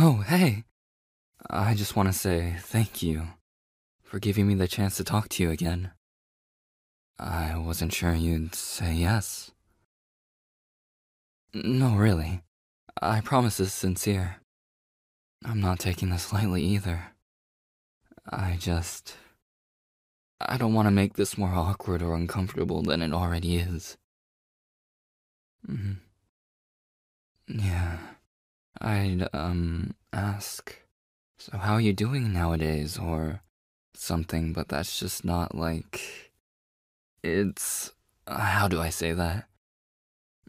Oh, hey. I just want to say thank you for giving me the chance to talk to you again. I wasn't sure you'd say yes. No, really. I promise it's sincere. I'm not taking this lightly either. I just. I don't want to make this more awkward or uncomfortable than it already is. hmm Yeah. I'd, um, ask, so how are you doing nowadays, or something, but that's just not like. It's. Uh, how do I say that?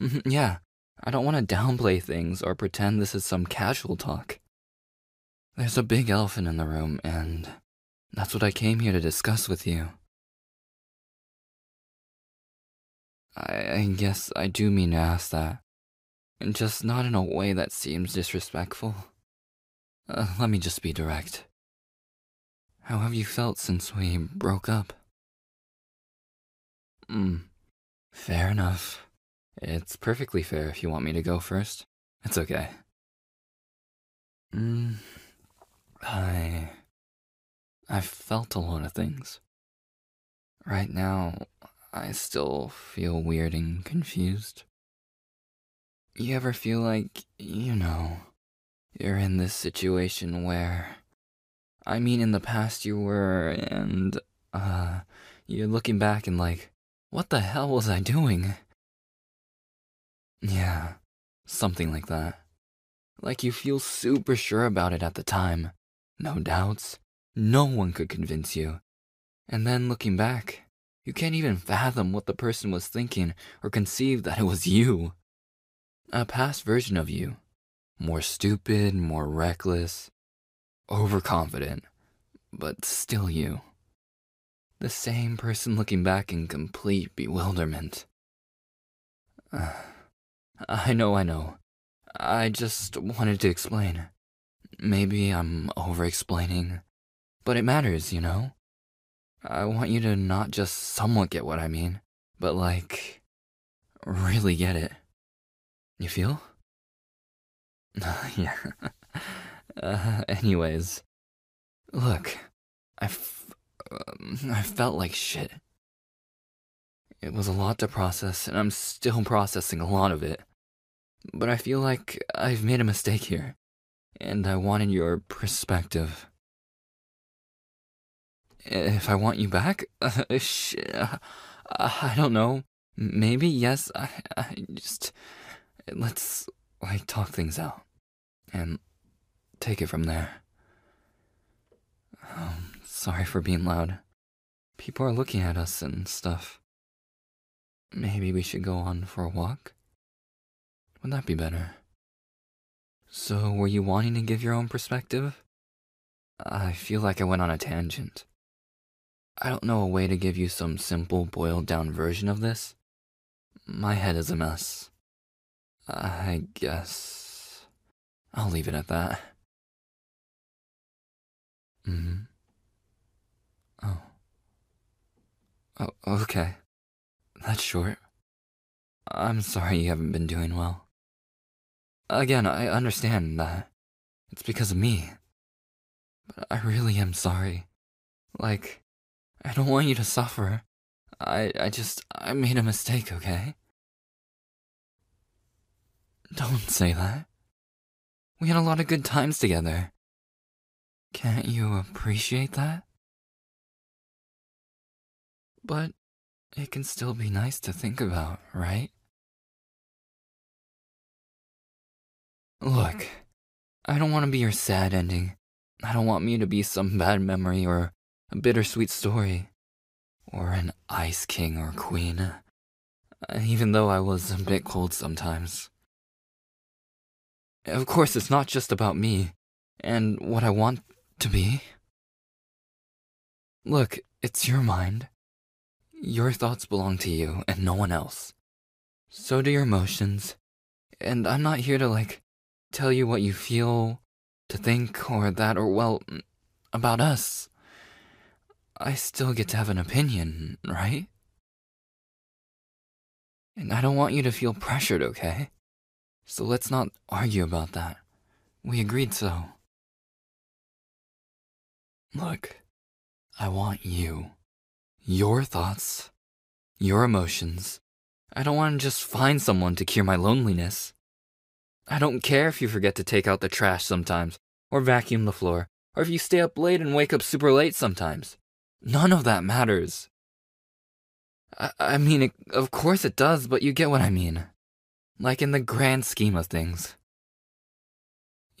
Mhm, yeah, I don't want to downplay things or pretend this is some casual talk. There's a big elephant in the room, and that's what I came here to discuss with you. I, I guess I do mean to ask that, just not in a way that seems disrespectful. Uh, let me just be direct. How have you felt since we broke up? Hmm, fair enough. It's perfectly fair if you want me to go first. It's okay. Hmm, I. I've felt a lot of things. Right now, I still feel weird and confused. You ever feel like, you know, you're in this situation where. I mean, in the past you were, and, uh, you're looking back and like, what the hell was I doing? Yeah, something like that. Like you feel super sure about it at the time. No doubts. No one could convince you. And then looking back, you can't even fathom what the person was thinking or conceive that it was you. A past version of you. More stupid, more reckless, overconfident, but still you. The same person looking back in complete bewilderment. I know, I know. I just wanted to explain. Maybe I'm over explaining, but it matters, you know? I want you to not just somewhat get what I mean, but like, really get it. You feel? yeah. Uh, anyways, look, I, f- um, I felt like shit. It was a lot to process, and I'm still processing a lot of it. But I feel like I've made a mistake here, and I wanted your perspective. If I want you back, uh, sh- uh, I don't know. Maybe yes. I, I just let's like talk things out and take it from there. Um, sorry for being loud. People are looking at us and stuff. Maybe we should go on for a walk? Would that be better? So, were you wanting to give your own perspective? I feel like I went on a tangent. I don't know a way to give you some simple, boiled down version of this. My head is a mess. I guess. I'll leave it at that. hmm. Oh. Oh, okay. That's short. I'm sorry you haven't been doing well. Again, I understand that it's because of me. But I really am sorry. Like, I don't want you to suffer. I I just I made a mistake, okay? Don't say that. We had a lot of good times together. Can't you appreciate that? But it can still be nice to think about, right? Look, I don't want to be your sad ending. I don't want me to be some bad memory or a bittersweet story. Or an ice king or queen. Even though I was a bit cold sometimes. Of course, it's not just about me and what I want to be. Look, it's your mind. Your thoughts belong to you and no one else. So do your emotions. And I'm not here to, like, tell you what you feel, to think, or that, or, well, mm, about us. I still get to have an opinion, right? And I don't want you to feel pressured, okay? So let's not argue about that. We agreed so. Look, I want you. Your thoughts. Your emotions. I don't want to just find someone to cure my loneliness. I don't care if you forget to take out the trash sometimes, or vacuum the floor, or if you stay up late and wake up super late sometimes. None of that matters. I, I mean, it, of course it does, but you get what I mean. Like in the grand scheme of things.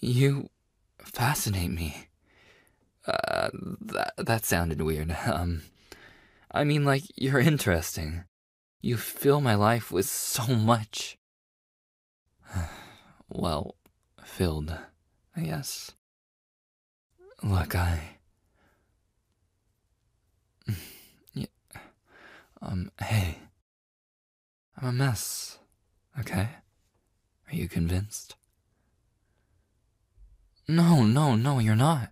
You fascinate me. Uh, that, that sounded weird. Um, I mean, like, you're interesting. You fill my life with so much. well, filled, I guess. Look, I. yeah. Um, hey. I'm a mess, okay? Are you convinced? No, no, no, you're not.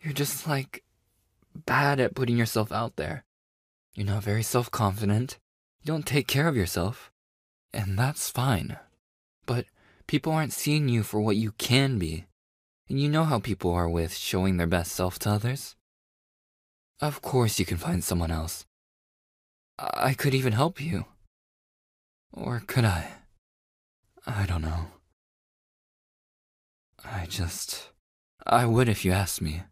You're just like bad at putting yourself out there. You're not very self confident. You don't take care of yourself. And that's fine. But people aren't seeing you for what you can be. And you know how people are with showing their best self to others. Of course, you can find someone else. I could even help you. Or could I? I don't know. I just. I would if you asked me.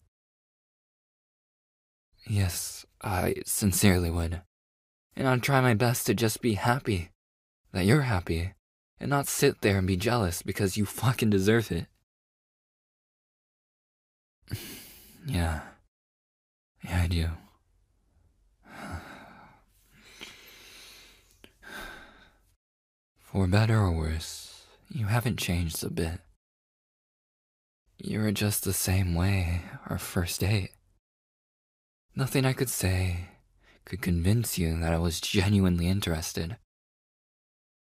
Yes, I sincerely would. And I'd try my best to just be happy. That you're happy. And not sit there and be jealous because you fucking deserve it. yeah. Yeah, I do. For better or worse, you haven't changed a bit. You were just the same way our first date. Nothing I could say could convince you that I was genuinely interested.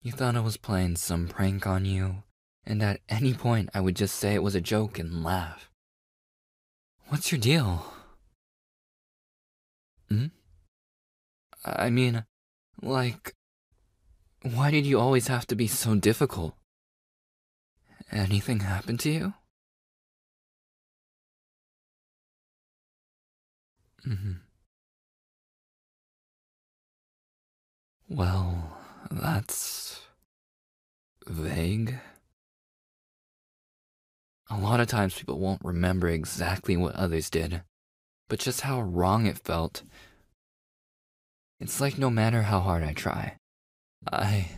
You thought I was playing some prank on you, and at any point I would just say it was a joke and laugh. What's your deal? Hmm? I mean, like, why did you always have to be so difficult? Anything happen to you? Mm-hmm. Well, that's vague. A lot of times people won't remember exactly what others did, but just how wrong it felt. It's like no matter how hard I try, I.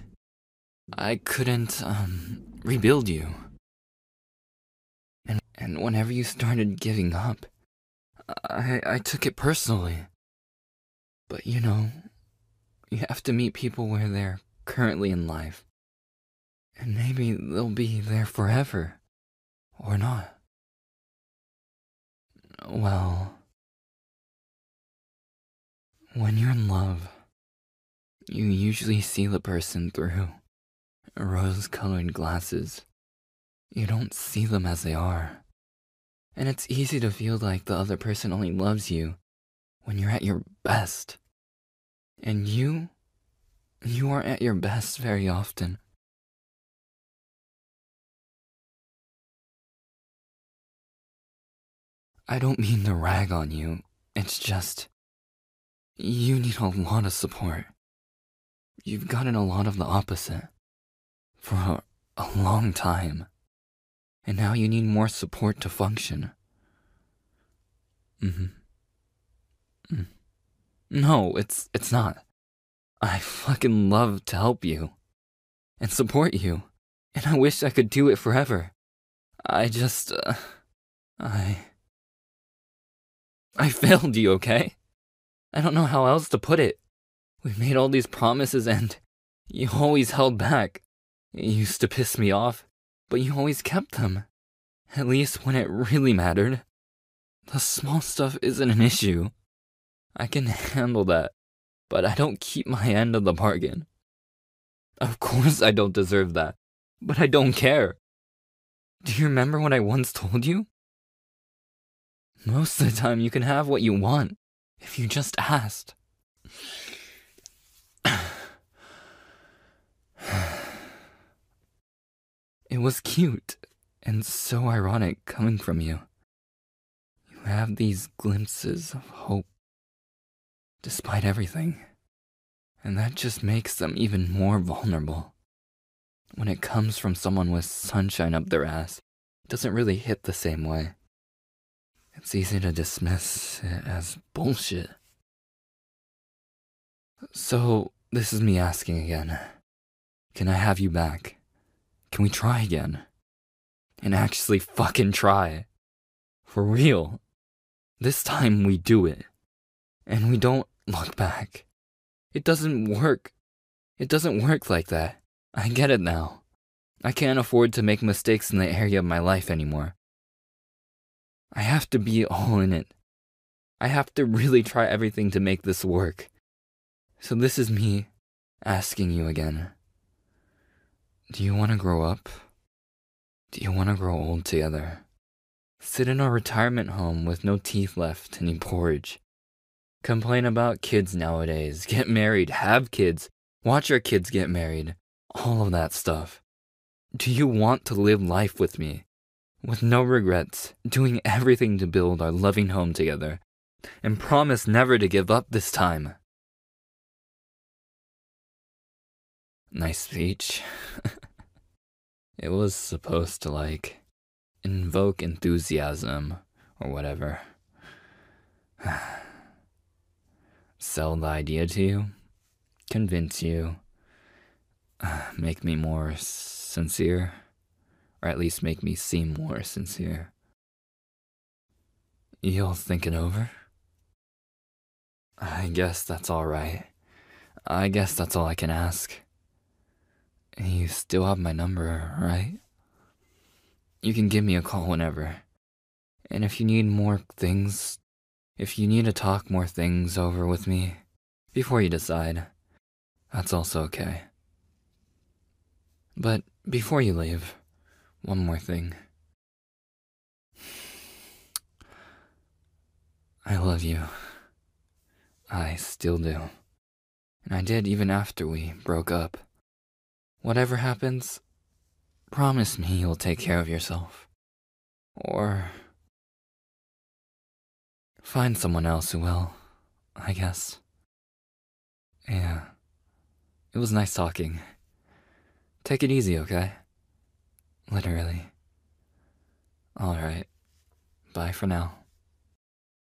I couldn't, um, rebuild you. And, and whenever you started giving up, I, I took it personally. But you know, you have to meet people where they're currently in life. And maybe they'll be there forever. Or not. Well, when you're in love, you usually see the person through rose colored glasses. You don't see them as they are. And it's easy to feel like the other person only loves you when you're at your best. And you, you aren't at your best very often. I don't mean to rag on you, it's just. You need a lot of support. You've gotten a lot of the opposite. For a, long time and now you need more support to function. Mm-hmm. Mm. No, it's it's not. I fucking love to help you and support you, and I wish I could do it forever. I just uh, I I failed you, okay? I don't know how else to put it. We made all these promises and you always held back. It used to piss me off but you always kept them. At least when it really mattered. The small stuff isn't an issue. I can handle that, but I don't keep my end of the bargain. Of course I don't deserve that, but I don't care. Do you remember what I once told you? Most of the time, you can have what you want if you just asked. It was cute And so ironic coming from you. You have these glimpses of hope despite everything. And that just makes them even more vulnerable. When it comes from someone with sunshine up their ass, it doesn't really hit the same way. It's easy to dismiss it as bullshit. So, this is me asking again. Can I have you back? Can we try again? And actually fucking try. For real. This time we do it. And we don't look back. It doesn't work. It doesn't work like that. I get it now. I can't afford to make mistakes in the area of my life anymore. I have to be all in it. I have to really try everything to make this work. So this is me asking you again. Do you want to grow up? Do you want to grow old together? Sit in a retirement home with no teeth left, any porridge. Complain about kids nowadays, get married, have kids, watch our kids get married, all of that stuff. Do you want to live life with me? With no regrets, doing everything to build our loving home together, and promise never to give up this time. Nice speech. it was supposed to, like, invoke enthusiasm or whatever. Sell the idea to you, convince you, make me more sincere, or at least make me seem more sincere. You'll think it over? I guess that's alright. I guess that's all I can ask. You still have my number, right? You can give me a call whenever. And if you need more things, if you need to talk more things over with me before you decide, that's also okay. But before you leave, one more thing. I love you. I still do. And I did even after we broke up. Whatever happens, promise me you'll take care of yourself. Or find someone else who will, I guess. Yeah. It was nice talking. Take it easy, okay? Literally. Alright. Bye for now.